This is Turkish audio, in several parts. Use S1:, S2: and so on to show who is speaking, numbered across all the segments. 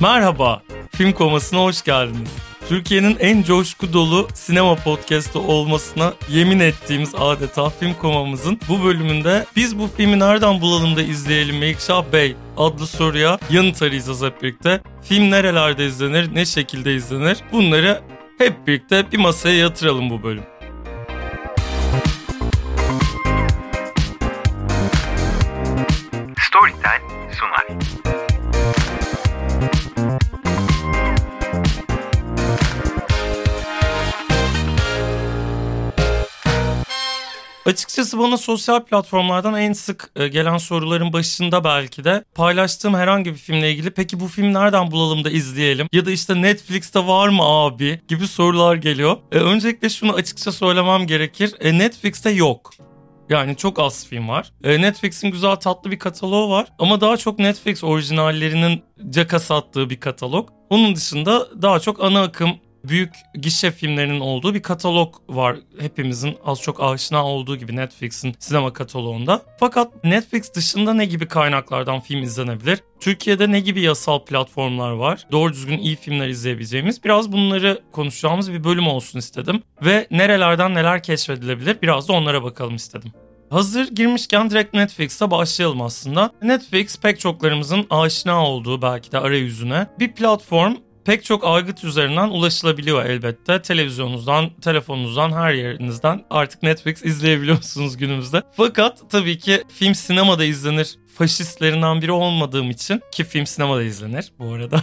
S1: Merhaba, Film Koması'na hoş geldiniz. Türkiye'nin en coşku dolu sinema podcastı olmasına yemin ettiğimiz adeta film komamızın bu bölümünde biz bu filmi nereden bulalım da izleyelim Melikşah Bey adlı soruya yanıt arayacağız hep birlikte. Film nerelerde izlenir, ne şekilde izlenir bunları hep birlikte bir masaya yatıralım bu bölüm. Açıkçası bana sosyal platformlardan en sık e, gelen soruların başında belki de paylaştığım herhangi bir filmle ilgili peki bu film nereden bulalım da izleyelim ya da işte Netflix'te var mı abi gibi sorular geliyor. E, öncelikle şunu açıkça söylemem gerekir. E, Netflix'te yok. Yani çok az film var. E, Netflix'in güzel tatlı bir kataloğu var ama daha çok Netflix orijinallerinin caka sattığı bir katalog. Onun dışında daha çok ana akım büyük gişe filmlerinin olduğu bir katalog var. Hepimizin az çok aşina olduğu gibi Netflix'in sinema kataloğunda. Fakat Netflix dışında ne gibi kaynaklardan film izlenebilir? Türkiye'de ne gibi yasal platformlar var? Doğru düzgün iyi filmler izleyebileceğimiz. Biraz bunları konuşacağımız bir bölüm olsun istedim. Ve nerelerden neler keşfedilebilir biraz da onlara bakalım istedim. Hazır girmişken direkt Netflix'e başlayalım aslında. Netflix pek çoklarımızın aşina olduğu belki de arayüzüne bir platform pek çok aygıt üzerinden ulaşılabiliyor elbette. Televizyonunuzdan, telefonunuzdan, her yerinizden artık Netflix izleyebiliyorsunuz günümüzde. Fakat tabii ki film sinemada izlenir faşistlerinden biri olmadığım için ki film sinemada izlenir bu arada.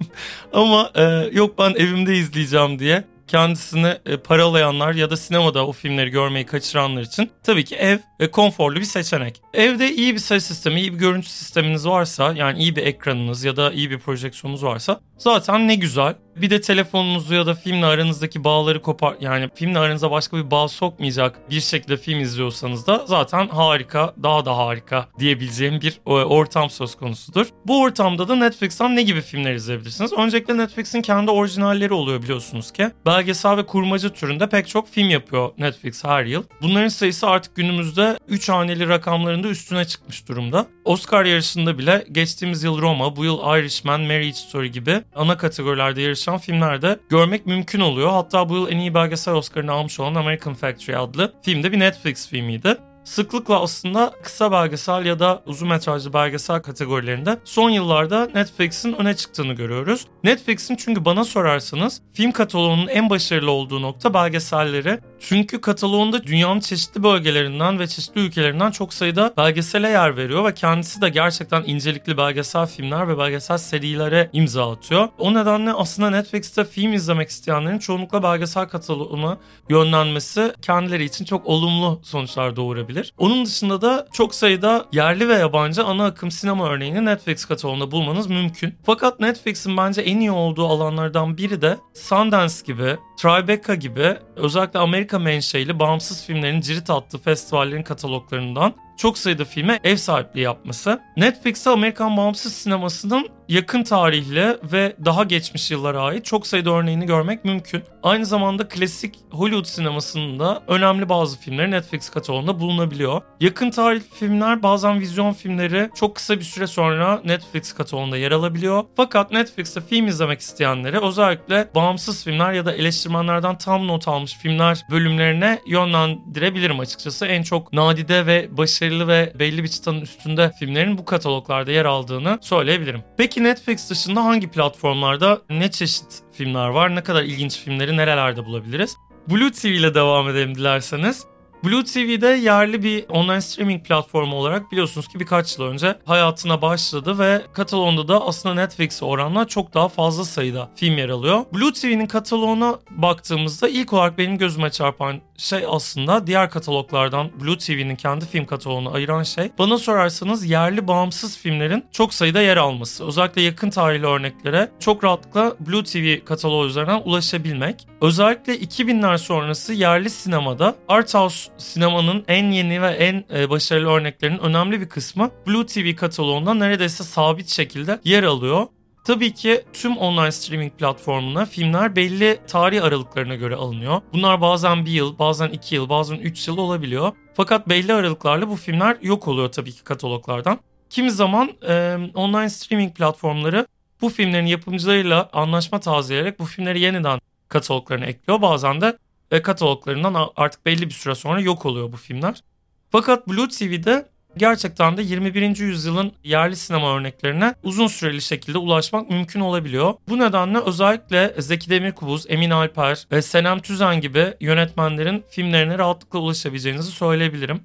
S1: Ama e, yok ben evimde izleyeceğim diye kendisini e, paralayanlar ya da sinemada o filmleri görmeyi kaçıranlar için tabii ki ev konforlu bir seçenek. Evde iyi bir ses sistemi, iyi bir görüntü sisteminiz varsa yani iyi bir ekranınız ya da iyi bir projeksiyonunuz varsa zaten ne güzel. Bir de telefonunuzu ya da filmle aranızdaki bağları kopar yani filmle aranıza başka bir bağ sokmayacak bir şekilde film izliyorsanız da zaten harika, daha da harika diyebileceğim bir e, ortam söz konusudur. Bu ortamda da Netflix'ten ne gibi filmler izleyebilirsiniz? Öncelikle Netflix'in kendi orijinalleri oluyor biliyorsunuz ki. Belgesel ve kurmaca türünde pek çok film yapıyor Netflix her yıl. Bunların sayısı artık günümüzde 3 haneli rakamlarında üstüne çıkmış durumda. Oscar yarışında bile geçtiğimiz yıl Roma, bu yıl Irishman, Marriage Story gibi ana kategorilerde yarışan filmlerde görmek mümkün oluyor. Hatta bu yıl en iyi belgesel Oscar'ını almış olan American Factory adlı film de bir Netflix filmiydi sıklıkla aslında kısa belgesel ya da uzun metrajlı belgesel kategorilerinde son yıllarda Netflix'in öne çıktığını görüyoruz. Netflix'in çünkü bana sorarsanız film kataloğunun en başarılı olduğu nokta belgeselleri. Çünkü kataloğunda dünyanın çeşitli bölgelerinden ve çeşitli ülkelerinden çok sayıda belgesele yer veriyor ve kendisi de gerçekten incelikli belgesel filmler ve belgesel serilere imza atıyor. O nedenle aslında Netflix'te film izlemek isteyenlerin çoğunlukla belgesel kataloğuna yönlenmesi kendileri için çok olumlu sonuçlar doğurabilir olabilir. Onun dışında da çok sayıda yerli ve yabancı ana akım sinema örneğini Netflix kataloğunda bulmanız mümkün. Fakat Netflix'in bence en iyi olduğu alanlardan biri de Sundance gibi, Tribeca gibi özellikle Amerika menşeili bağımsız filmlerin cirit attığı festivallerin kataloglarından çok sayıda filme ev sahipliği yapması. Netflix'te Amerikan bağımsız sinemasının yakın tarihli ve daha geçmiş yıllara ait çok sayıda örneğini görmek mümkün. Aynı zamanda klasik Hollywood sinemasının da önemli bazı filmleri Netflix kataloğunda bulunabiliyor. Yakın tarih filmler bazen vizyon filmleri çok kısa bir süre sonra Netflix kataloğunda yer alabiliyor. Fakat Netflix'te film izlemek isteyenleri özellikle bağımsız filmler ya da eleştirmenlerden tam not almış filmler bölümlerine yönlendirebilirim açıkçası. En çok nadide ve başarılı ve belli bir çıtanın üstünde filmlerin bu kataloglarda yer aldığını söyleyebilirim. Peki Netflix dışında hangi platformlarda ne çeşit filmler var? Ne kadar ilginç filmleri nerelerde bulabiliriz? Blue TV ile devam edelim dilerseniz. Blue TV'de yerli bir online streaming platformu olarak biliyorsunuz ki birkaç yıl önce hayatına başladı ve kataloğunda da aslında Netflix'e oranla çok daha fazla sayıda film yer alıyor. Blue TV'nin kataloğuna baktığımızda ilk olarak benim gözüme çarpan şey aslında diğer kataloglardan Blue TV'nin kendi film kataloğunu ayıran şey bana sorarsanız yerli bağımsız filmlerin çok sayıda yer alması. Özellikle yakın tarihli örneklere çok rahatlıkla Blue TV kataloğu üzerinden ulaşabilmek. Özellikle 2000'ler sonrası yerli sinemada Art House sinemanın en yeni ve en e, başarılı örneklerinin önemli bir kısmı Blue TV kataloğunda neredeyse sabit şekilde yer alıyor. Tabii ki tüm online streaming platformuna filmler belli tarih aralıklarına göre alınıyor. Bunlar bazen bir yıl, bazen iki yıl, bazen üç yıl olabiliyor. Fakat belli aralıklarla bu filmler yok oluyor tabii ki kataloglardan. Kimi zaman e, online streaming platformları bu filmlerin yapımcılarıyla anlaşma tazeleyerek bu filmleri yeniden kataloglarına ekliyor. Bazen de e, kataloglarından artık belli bir süre sonra yok oluyor bu filmler. Fakat Blue TV'de gerçekten de 21. yüzyılın yerli sinema örneklerine uzun süreli şekilde ulaşmak mümkün olabiliyor. Bu nedenle özellikle Zeki Demirkubuz, Emin Alper ve Senem Tüzen gibi yönetmenlerin filmlerine rahatlıkla ulaşabileceğinizi söyleyebilirim.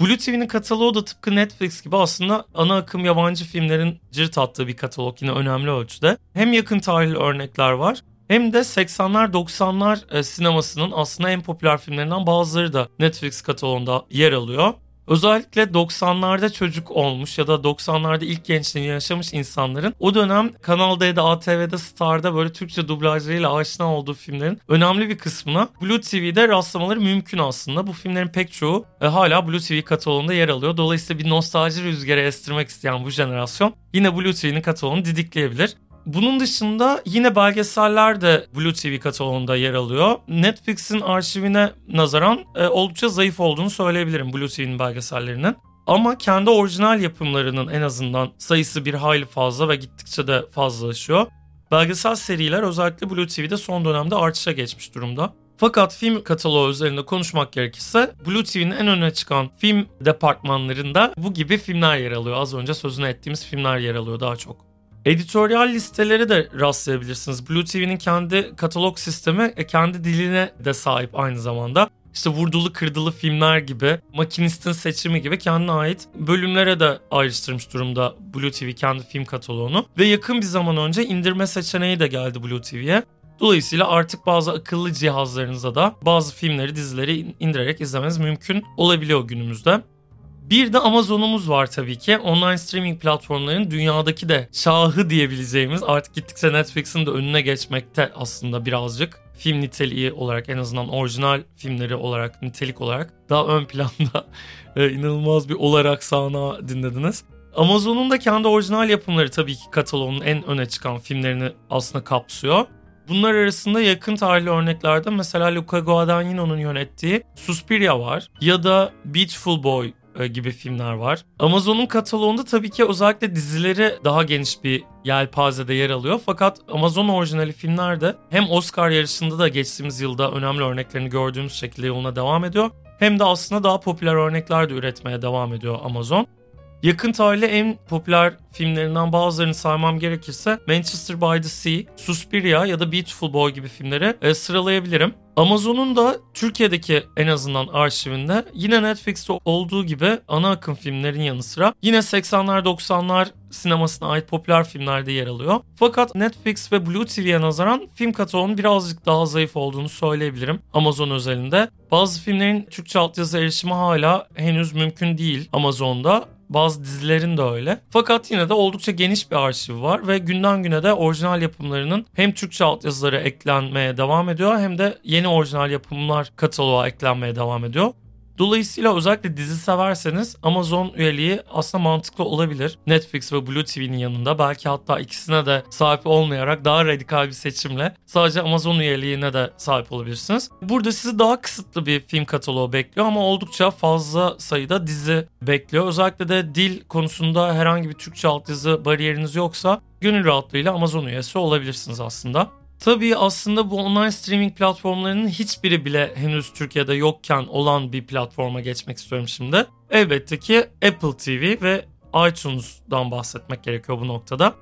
S1: Blue TV'nin kataloğu da tıpkı Netflix gibi aslında ana akım yabancı filmlerin cırt attığı bir katalog yine önemli ölçüde. Hem yakın tarihli örnekler var hem de 80'ler 90'lar e, sinemasının aslında en popüler filmlerinden bazıları da Netflix kataloğunda yer alıyor. Özellikle 90'larda çocuk olmuş ya da 90'larda ilk gençliğini yaşamış insanların o dönem Kanal D'de, ATV'de, Star'da böyle Türkçe dublajlarıyla aşina olduğu filmlerin önemli bir kısmına Blue TV'de rastlamaları mümkün aslında. Bu filmlerin pek çoğu e, hala Blue TV kataloğunda yer alıyor. Dolayısıyla bir nostalji rüzgarı estirmek isteyen bu jenerasyon yine Blue TV'nin kataloğunu didikleyebilir. Bunun dışında yine belgeseller de Blue TV kataloğunda yer alıyor. Netflix'in arşivine nazaran e, oldukça zayıf olduğunu söyleyebilirim Blue TV'nin belgesellerinin. Ama kendi orijinal yapımlarının en azından sayısı bir hayli fazla ve gittikçe de fazlalaşıyor. Belgesel seriler özellikle Blue TV'de son dönemde artışa geçmiş durumda. Fakat film kataloğu üzerinde konuşmak gerekirse Blue TV'nin en öne çıkan film departmanlarında bu gibi filmler yer alıyor. Az önce sözünü ettiğimiz filmler yer alıyor daha çok. Editoryal listeleri de rastlayabilirsiniz. Blue TV'nin kendi katalog sistemi e, kendi diline de sahip aynı zamanda. İşte vurdulu kırdılı filmler gibi, makinistin seçimi gibi kendine ait bölümlere de ayrıştırmış durumda Blue TV kendi film kataloğunu. Ve yakın bir zaman önce indirme seçeneği de geldi Blue TV'ye. Dolayısıyla artık bazı akıllı cihazlarınıza da bazı filmleri, dizileri indirerek izlemeniz mümkün olabiliyor günümüzde. Bir de Amazon'umuz var tabii ki. Online streaming platformlarının dünyadaki de şahı diyebileceğimiz artık gittikçe Netflix'in de önüne geçmekte aslında birazcık. Film niteliği olarak en azından orijinal filmleri olarak nitelik olarak daha ön planda e, inanılmaz bir olarak sahna dinlediniz. Amazon'un da kendi orijinal yapımları tabii ki kataloğunun en öne çıkan filmlerini aslında kapsıyor. Bunlar arasında yakın tarihli örneklerde mesela Luca Guadagnino'nun yönettiği Suspiria var ya da Beautiful Boy gibi filmler var. Amazon'un kataloğunda tabii ki özellikle dizileri daha geniş bir yelpazede yer alıyor. Fakat Amazon orijinali filmler de hem Oscar yarışında da geçtiğimiz yılda önemli örneklerini gördüğümüz şekilde yoluna devam ediyor. Hem de aslında daha popüler örnekler de üretmeye devam ediyor Amazon. Yakın tarihli en popüler filmlerinden bazılarını saymam gerekirse Manchester by the Sea, Suspiria ya da Beautiful Boy gibi filmleri e, sıralayabilirim. Amazon'un da Türkiye'deki en azından arşivinde yine Netflix'te olduğu gibi ana akım filmlerin yanı sıra yine 80'ler 90'lar sinemasına ait popüler filmlerde yer alıyor. Fakat Netflix ve Blue TV'ye nazaran film kataloğunun birazcık daha zayıf olduğunu söyleyebilirim Amazon özelinde. Bazı filmlerin Türkçe altyazı erişimi hala henüz mümkün değil Amazon'da bazı dizilerin de öyle. Fakat yine de oldukça geniş bir arşiv var ve günden güne de orijinal yapımlarının hem Türkçe altyazıları eklenmeye devam ediyor hem de yeni orijinal yapımlar kataloğa eklenmeye devam ediyor. Dolayısıyla özellikle dizi severseniz Amazon üyeliği aslında mantıklı olabilir. Netflix ve Blue TV'nin yanında belki hatta ikisine de sahip olmayarak daha radikal bir seçimle sadece Amazon üyeliğine de sahip olabilirsiniz. Burada sizi daha kısıtlı bir film kataloğu bekliyor ama oldukça fazla sayıda dizi bekliyor. Özellikle de dil konusunda herhangi bir Türkçe altyazı bariyeriniz yoksa gönül rahatlığıyla Amazon üyesi olabilirsiniz aslında. Tabii aslında bu online streaming platformlarının hiçbiri bile henüz Türkiye'de yokken olan bir platforma geçmek istiyorum şimdi. Elbette ki Apple TV ve iTunes'dan bahsetmek gerekiyor bu noktada.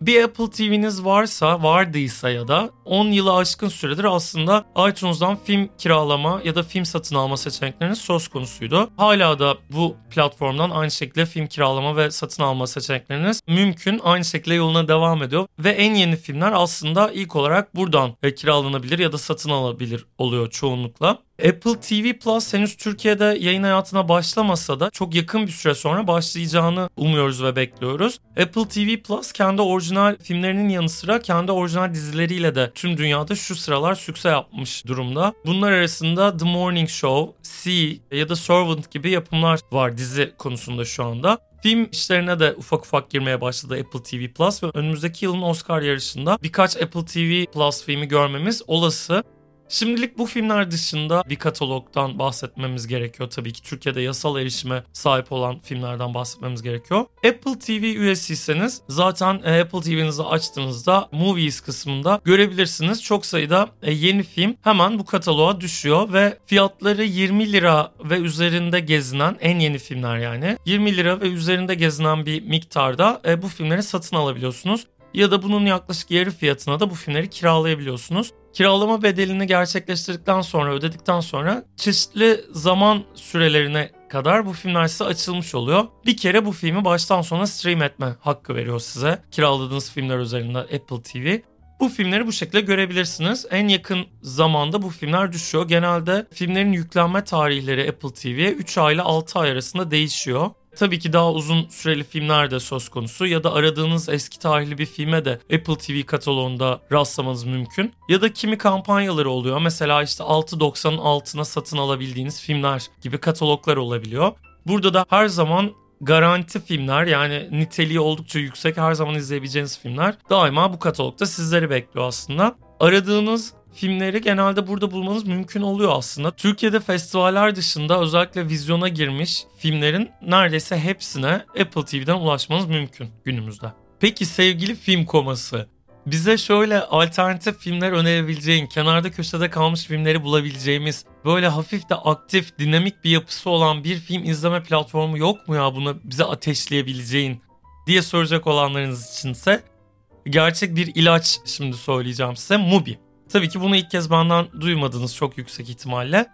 S1: Bir Apple TV'niz varsa, vardıysa ya da 10 yılı aşkın süredir aslında iTunes'dan film kiralama ya da film satın alma seçenekleriniz söz konusuydu. Hala da bu platformdan aynı şekilde film kiralama ve satın alma seçenekleriniz mümkün. Aynı şekilde yoluna devam ediyor. Ve en yeni filmler aslında ilk olarak buradan kiralanabilir ya da satın alabilir oluyor çoğunlukla. Apple TV Plus henüz Türkiye'de yayın hayatına başlamasa da çok yakın bir süre sonra başlayacağını umuyoruz ve bekliyoruz. Apple TV Plus kendi orijinal filmlerinin yanı sıra kendi orijinal dizileriyle de tüm dünyada şu sıralar sükse yapmış durumda. Bunlar arasında The Morning Show, See ya da Servant gibi yapımlar var dizi konusunda şu anda. Film işlerine de ufak ufak girmeye başladı Apple TV Plus ve önümüzdeki yılın Oscar yarışında birkaç Apple TV Plus filmi görmemiz olası. Şimdilik bu filmler dışında bir katalogdan bahsetmemiz gerekiyor tabii ki. Türkiye'de yasal erişime sahip olan filmlerden bahsetmemiz gerekiyor. Apple TV üyesiyseniz zaten e, Apple TV'nizi açtığınızda Movies kısmında görebilirsiniz. Çok sayıda e, yeni film hemen bu kataloğa düşüyor ve fiyatları 20 lira ve üzerinde gezinen en yeni filmler yani 20 lira ve üzerinde gezinen bir miktarda e, bu filmleri satın alabiliyorsunuz ya da bunun yaklaşık yarı fiyatına da bu filmleri kiralayabiliyorsunuz. Kiralama bedelini gerçekleştirdikten sonra, ödedikten sonra çeşitli zaman sürelerine kadar bu filmler size açılmış oluyor. Bir kere bu filmi baştan sona stream etme hakkı veriyor size. Kiraladığınız filmler üzerinde Apple TV. Bu filmleri bu şekilde görebilirsiniz. En yakın zamanda bu filmler düşüyor. Genelde filmlerin yüklenme tarihleri Apple TV'ye 3 ay ile 6 ay arasında değişiyor. Tabii ki daha uzun süreli filmler de söz konusu ya da aradığınız eski tarihli bir filme de Apple TV kataloğunda rastlamanız mümkün. Ya da kimi kampanyaları oluyor. Mesela işte 6.90'ın altına satın alabildiğiniz filmler gibi kataloglar olabiliyor. Burada da her zaman garanti filmler yani niteliği oldukça yüksek her zaman izleyebileceğiniz filmler daima bu katalogda sizleri bekliyor aslında. Aradığınız filmleri genelde burada bulmanız mümkün oluyor aslında. Türkiye'de festivaller dışında özellikle vizyona girmiş filmlerin neredeyse hepsine Apple TV'den ulaşmanız mümkün günümüzde. Peki sevgili film koması, bize şöyle alternatif filmler önerebileceğin, kenarda köşede kalmış filmleri bulabileceğimiz, böyle hafif de aktif, dinamik bir yapısı olan bir film izleme platformu yok mu ya bunu bize ateşleyebileceğin diye soracak olanlarınız içinse gerçek bir ilaç şimdi söyleyeceğim size Mubi. Tabii ki bunu ilk kez benden duymadınız çok yüksek ihtimalle.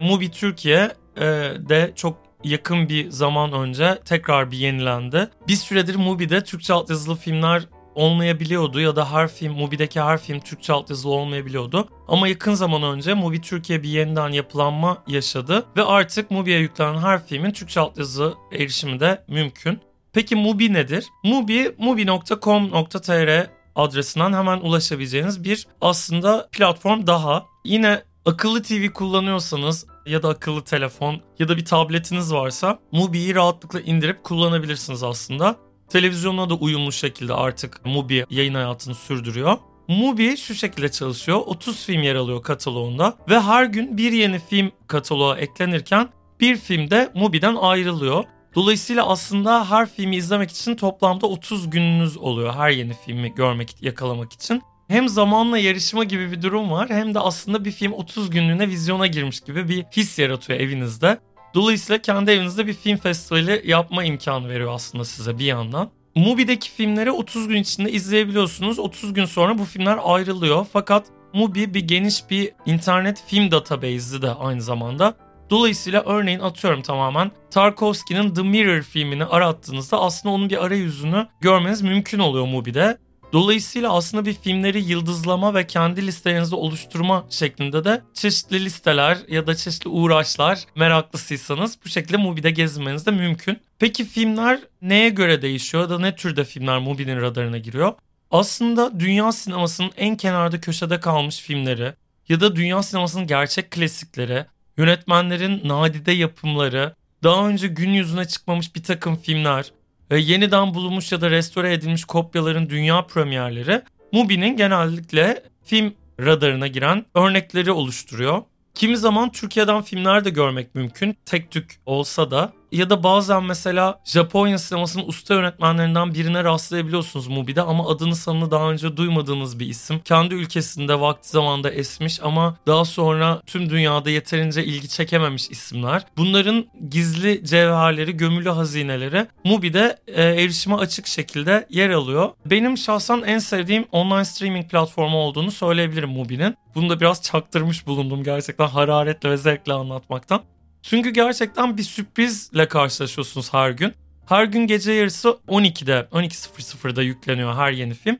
S1: Mubi Türkiye e, de çok yakın bir zaman önce tekrar bir yenilendi. Bir süredir Mubi'de Türkçe altyazılı filmler olmayabiliyordu ya da her film, Mubi'deki her film Türkçe altyazılı olmayabiliyordu. Ama yakın zaman önce Mubi Türkiye bir yeniden yapılanma yaşadı ve artık Mubi'ye yüklenen her filmin Türkçe altyazı erişimi de mümkün. Peki Mubi nedir? Mubi, mubi.com.tr adresinden hemen ulaşabileceğiniz bir aslında platform daha. Yine akıllı TV kullanıyorsanız ya da akıllı telefon ya da bir tabletiniz varsa Mubi'yi rahatlıkla indirip kullanabilirsiniz aslında. Televizyonla da uyumlu şekilde artık Mubi yayın hayatını sürdürüyor. Mubi şu şekilde çalışıyor. 30 film yer alıyor kataloğunda ve her gün bir yeni film kataloğa eklenirken bir film de Mubi'den ayrılıyor. Dolayısıyla aslında her filmi izlemek için toplamda 30 gününüz oluyor her yeni filmi görmek, yakalamak için. Hem zamanla yarışma gibi bir durum var hem de aslında bir film 30 günlüğüne vizyona girmiş gibi bir his yaratıyor evinizde. Dolayısıyla kendi evinizde bir film festivali yapma imkanı veriyor aslında size bir yandan. Mubi'deki filmleri 30 gün içinde izleyebiliyorsunuz. 30 gün sonra bu filmler ayrılıyor. Fakat Mubi bir geniş bir internet film database'i de aynı zamanda. Dolayısıyla örneğin atıyorum tamamen Tarkovski'nin The Mirror filmini arattığınızda aslında onun bir arayüzünü görmeniz mümkün oluyor Mubi'de. Dolayısıyla aslında bir filmleri yıldızlama ve kendi listelerinizi oluşturma şeklinde de çeşitli listeler ya da çeşitli uğraşlar meraklısıysanız bu şekilde Mubi'de gezinmeniz de mümkün. Peki filmler neye göre değişiyor da ne türde filmler Mubi'nin radarına giriyor? Aslında dünya sinemasının en kenarda köşede kalmış filmleri ya da dünya sinemasının gerçek klasikleri yönetmenlerin nadide yapımları, daha önce gün yüzüne çıkmamış bir takım filmler, ve yeniden bulunmuş ya da restore edilmiş kopyaların dünya premierleri Mubi'nin genellikle film radarına giren örnekleri oluşturuyor. Kimi zaman Türkiye'den filmler de görmek mümkün. Tek tük olsa da ya da bazen mesela Japonya sinemasının usta yönetmenlerinden birine rastlayabiliyorsunuz Mubi'de ama adını sanını daha önce duymadığınız bir isim. Kendi ülkesinde vakti zamanda esmiş ama daha sonra tüm dünyada yeterince ilgi çekememiş isimler. Bunların gizli cevherleri, gömülü hazineleri Mubi'de e, erişime açık şekilde yer alıyor. Benim şahsen en sevdiğim online streaming platformu olduğunu söyleyebilirim Mubi'nin. Bunu da biraz çaktırmış bulundum gerçekten hararetle ve zevkle anlatmaktan. Çünkü gerçekten bir sürprizle karşılaşıyorsunuz her gün. Her gün gece yarısı 12'de, 12.00'da yükleniyor her yeni film.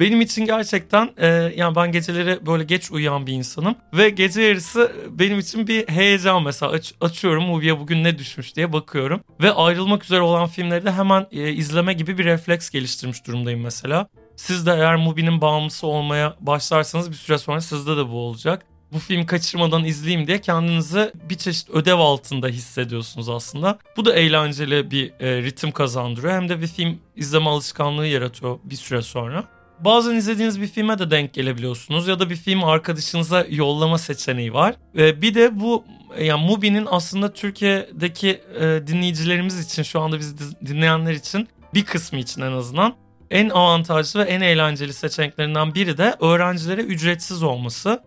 S1: Benim için gerçekten e, yani ben geceleri böyle geç uyuyan bir insanım ve gece yarısı benim için bir heyecan mesela Aç, açıyorum Mubi'ye bugün ne düşmüş diye bakıyorum ve ayrılmak üzere olan filmleri de hemen e, izleme gibi bir refleks geliştirmiş durumdayım mesela. Siz de eğer Mubi'nin bağımlısı olmaya başlarsanız bir süre sonra sizde de bu olacak bu film kaçırmadan izleyeyim diye kendinizi bir çeşit ödev altında hissediyorsunuz aslında. Bu da eğlenceli bir e, ritim kazandırıyor. Hem de bir film izleme alışkanlığı yaratıyor bir süre sonra. Bazen izlediğiniz bir filme de denk gelebiliyorsunuz ya da bir film arkadaşınıza yollama seçeneği var. Ee, bir de bu yani Mubi'nin aslında Türkiye'deki e, dinleyicilerimiz için şu anda bizi dinleyenler için bir kısmı için en azından en avantajlı ve en eğlenceli seçeneklerinden biri de öğrencilere ücretsiz olması.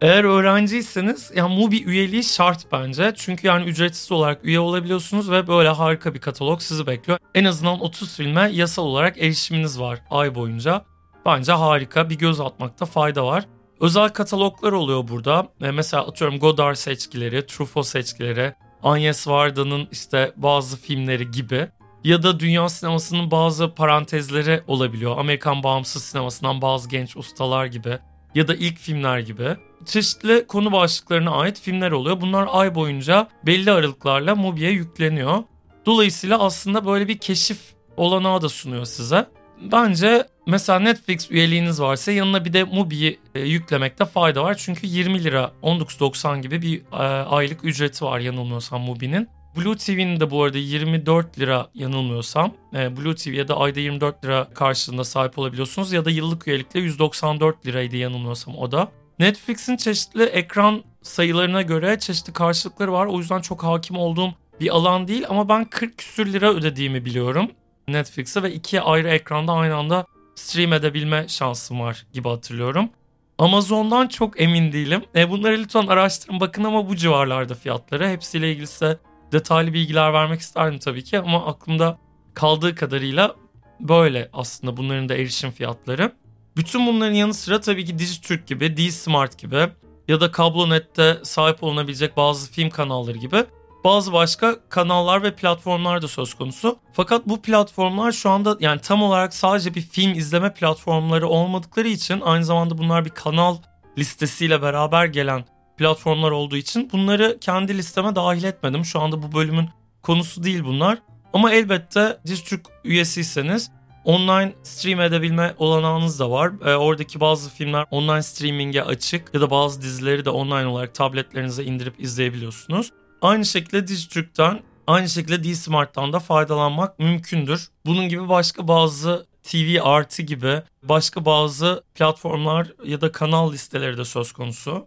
S1: Eğer öğrenciyseniz yani Mubi üyeliği şart bence. Çünkü yani ücretsiz olarak üye olabiliyorsunuz ve böyle harika bir katalog sizi bekliyor. En azından 30 filme yasal olarak erişiminiz var ay boyunca. Bence harika bir göz atmakta fayda var. Özel kataloglar oluyor burada. E, mesela atıyorum Godard seçkileri, Truffaut seçkileri, Agnes Varda'nın işte bazı filmleri gibi. Ya da dünya sinemasının bazı parantezleri olabiliyor. Amerikan bağımsız sinemasından bazı genç ustalar gibi. Ya da ilk filmler gibi. Çeşitli konu başlıklarına ait filmler oluyor. Bunlar ay boyunca belli aralıklarla Mubi'ye yükleniyor. Dolayısıyla aslında böyle bir keşif olanağı da sunuyor size. Bence mesela Netflix üyeliğiniz varsa yanına bir de Mubi'yi e, yüklemekte fayda var. Çünkü 20 lira 19.90 gibi bir e, aylık ücreti var yanılmıyorsam Mubi'nin. Blue TV'nin de bu arada 24 lira yanılmıyorsam e, Blue TV'ye de ayda 24 lira karşılığında sahip olabiliyorsunuz ya da yıllık üyelikle 194 liraydı yanılmıyorsam o da. Netflix'in çeşitli ekran sayılarına göre çeşitli karşılıkları var. O yüzden çok hakim olduğum bir alan değil ama ben 40 küsür lira ödediğimi biliyorum Netflix'e ve iki ayrı ekranda aynı anda stream edebilme şansım var gibi hatırlıyorum. Amazon'dan çok emin değilim. E bunları lütfen araştırın bakın ama bu civarlarda fiyatları. Hepsiyle ilgili size detaylı bilgiler vermek isterdim tabii ki ama aklımda kaldığı kadarıyla böyle aslında bunların da erişim fiyatları. Bütün bunların yanı sıra tabii ki Dijitürk gibi, D-Smart gibi ya da Kablonet'te sahip olunabilecek bazı film kanalları gibi bazı başka kanallar ve platformlar da söz konusu. Fakat bu platformlar şu anda yani tam olarak sadece bir film izleme platformları olmadıkları için aynı zamanda bunlar bir kanal listesiyle beraber gelen platformlar olduğu için bunları kendi listeme dahil etmedim. Şu anda bu bölümün konusu değil bunlar. Ama elbette Dijitürk üyesiyseniz online stream edebilme olanağınız da var. E, oradaki bazı filmler online streaming'e açık ya da bazı dizileri de online olarak tabletlerinize indirip izleyebiliyorsunuz. Aynı şekilde Dijitürk'ten, aynı şekilde D-Smart'tan da faydalanmak mümkündür. Bunun gibi başka bazı TV artı gibi başka bazı platformlar ya da kanal listeleri de söz konusu.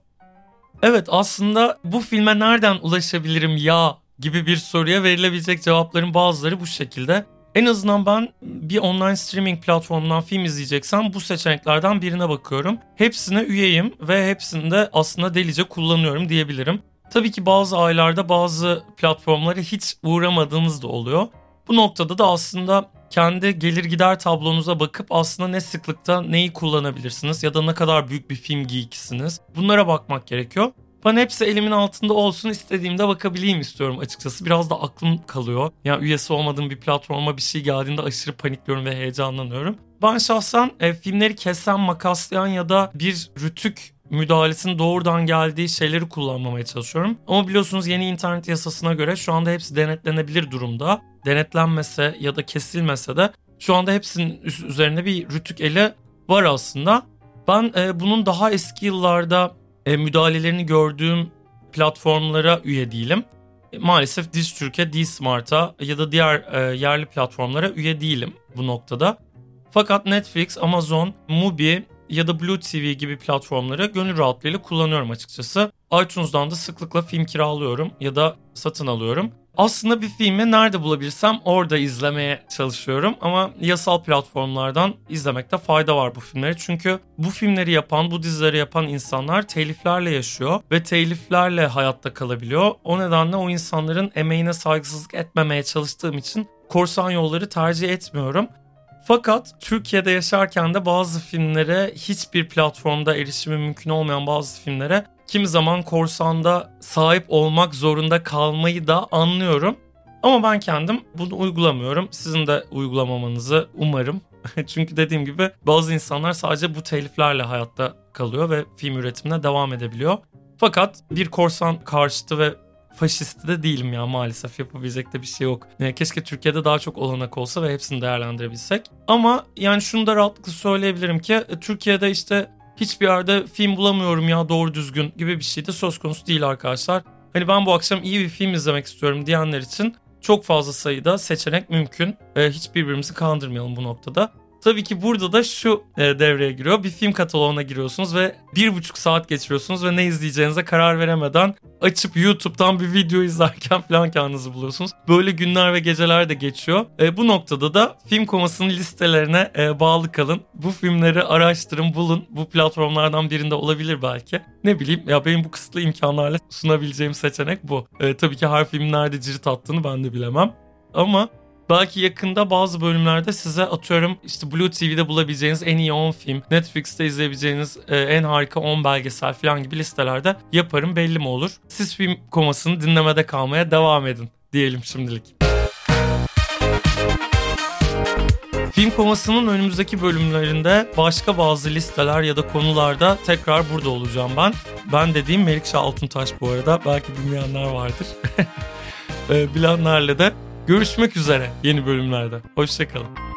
S1: Evet aslında bu filme nereden ulaşabilirim ya gibi bir soruya verilebilecek cevapların bazıları bu şekilde. En azından ben bir online streaming platformundan film izleyeceksem bu seçeneklerden birine bakıyorum. Hepsine üyeyim ve hepsini de aslında delice kullanıyorum diyebilirim. Tabii ki bazı aylarda bazı platformlara hiç uğramadığınız da oluyor. Bu noktada da aslında kendi gelir gider tablonuza bakıp aslında ne sıklıkta neyi kullanabilirsiniz ya da ne kadar büyük bir film geekisiniz. Bunlara bakmak gerekiyor. Ben hepsi elimin altında olsun istediğimde bakabileyim istiyorum açıkçası. Biraz da aklım kalıyor. Yani üyesi olmadığım bir platforma bir şey geldiğinde aşırı panikliyorum ve heyecanlanıyorum. Ben şahsen e, filmleri kesen, makaslayan ya da bir rütük müdahalesinin doğrudan geldiği şeyleri kullanmamaya çalışıyorum. Ama biliyorsunuz yeni internet yasasına göre şu anda hepsi denetlenebilir durumda. Denetlenmese ya da kesilmese de şu anda hepsinin üzerinde bir rütük eli var aslında. Ben e, bunun daha eski yıllarda e, müdahalelerini gördüğüm platformlara üye değilim. E, maalesef Dijitürk'e, D-Smart'a ya da diğer e, yerli platformlara üye değilim bu noktada. Fakat Netflix, Amazon, Mubi ya da Blue TV gibi platformları gönül rahatlığıyla kullanıyorum açıkçası. iTunes'dan da sıklıkla film kiralıyorum ya da satın alıyorum. Aslında bir filmi nerede bulabilirsem orada izlemeye çalışıyorum ama yasal platformlardan izlemekte fayda var bu filmleri. Çünkü bu filmleri yapan, bu dizileri yapan insanlar teliflerle yaşıyor ve teliflerle hayatta kalabiliyor. O nedenle o insanların emeğine saygısızlık etmemeye çalıştığım için korsan yolları tercih etmiyorum. Fakat Türkiye'de yaşarken de bazı filmlere hiçbir platformda erişimi mümkün olmayan bazı filmlere kimi zaman korsanda sahip olmak zorunda kalmayı da anlıyorum. Ama ben kendim bunu uygulamıyorum. Sizin de uygulamamanızı umarım. Çünkü dediğim gibi bazı insanlar sadece bu teliflerle hayatta kalıyor ve film üretimine devam edebiliyor. Fakat bir korsan karşıtı ve faşisti de değilim ya maalesef yapabilecek de bir şey yok. Keşke Türkiye'de daha çok olanak olsa ve hepsini değerlendirebilsek. Ama yani şunu da rahatlıkla söyleyebilirim ki e, Türkiye'de işte hiçbir yerde film bulamıyorum ya doğru düzgün gibi bir şey de söz konusu değil arkadaşlar. Hani ben bu akşam iyi bir film izlemek istiyorum diyenler için çok fazla sayıda seçenek mümkün. Ee, hiç birbirimizi kandırmayalım bu noktada. Tabii ki burada da şu e, devreye giriyor. Bir film kataloğuna giriyorsunuz ve bir buçuk saat geçiriyorsunuz ve ne izleyeceğinize karar veremeden açıp YouTube'dan bir video izlerken falan kendinizi buluyorsunuz. Böyle günler ve geceler de geçiyor. E, bu noktada da film komasının listelerine e, bağlı kalın. Bu filmleri araştırın, bulun. Bu platformlardan birinde olabilir belki. Ne bileyim ya benim bu kısıtlı imkanlarla sunabileceğim seçenek bu. E, tabii ki her film nerede cirit attığını ben de bilemem. Ama Belki yakında bazı bölümlerde size atıyorum işte Blue TV'de bulabileceğiniz en iyi 10 film, Netflix'te izleyebileceğiniz e, en harika 10 belgesel falan gibi listelerde yaparım belli mi olur. Siz film komasını dinlemede kalmaya devam edin diyelim şimdilik. Film komasının önümüzdeki bölümlerinde başka bazı listeler ya da konularda tekrar burada olacağım ben. Ben dediğim Melikşah Altuntaş bu arada. Belki bilmeyenler vardır. Bilenlerle de Görüşmek üzere yeni bölümlerde. Hoşçakalın.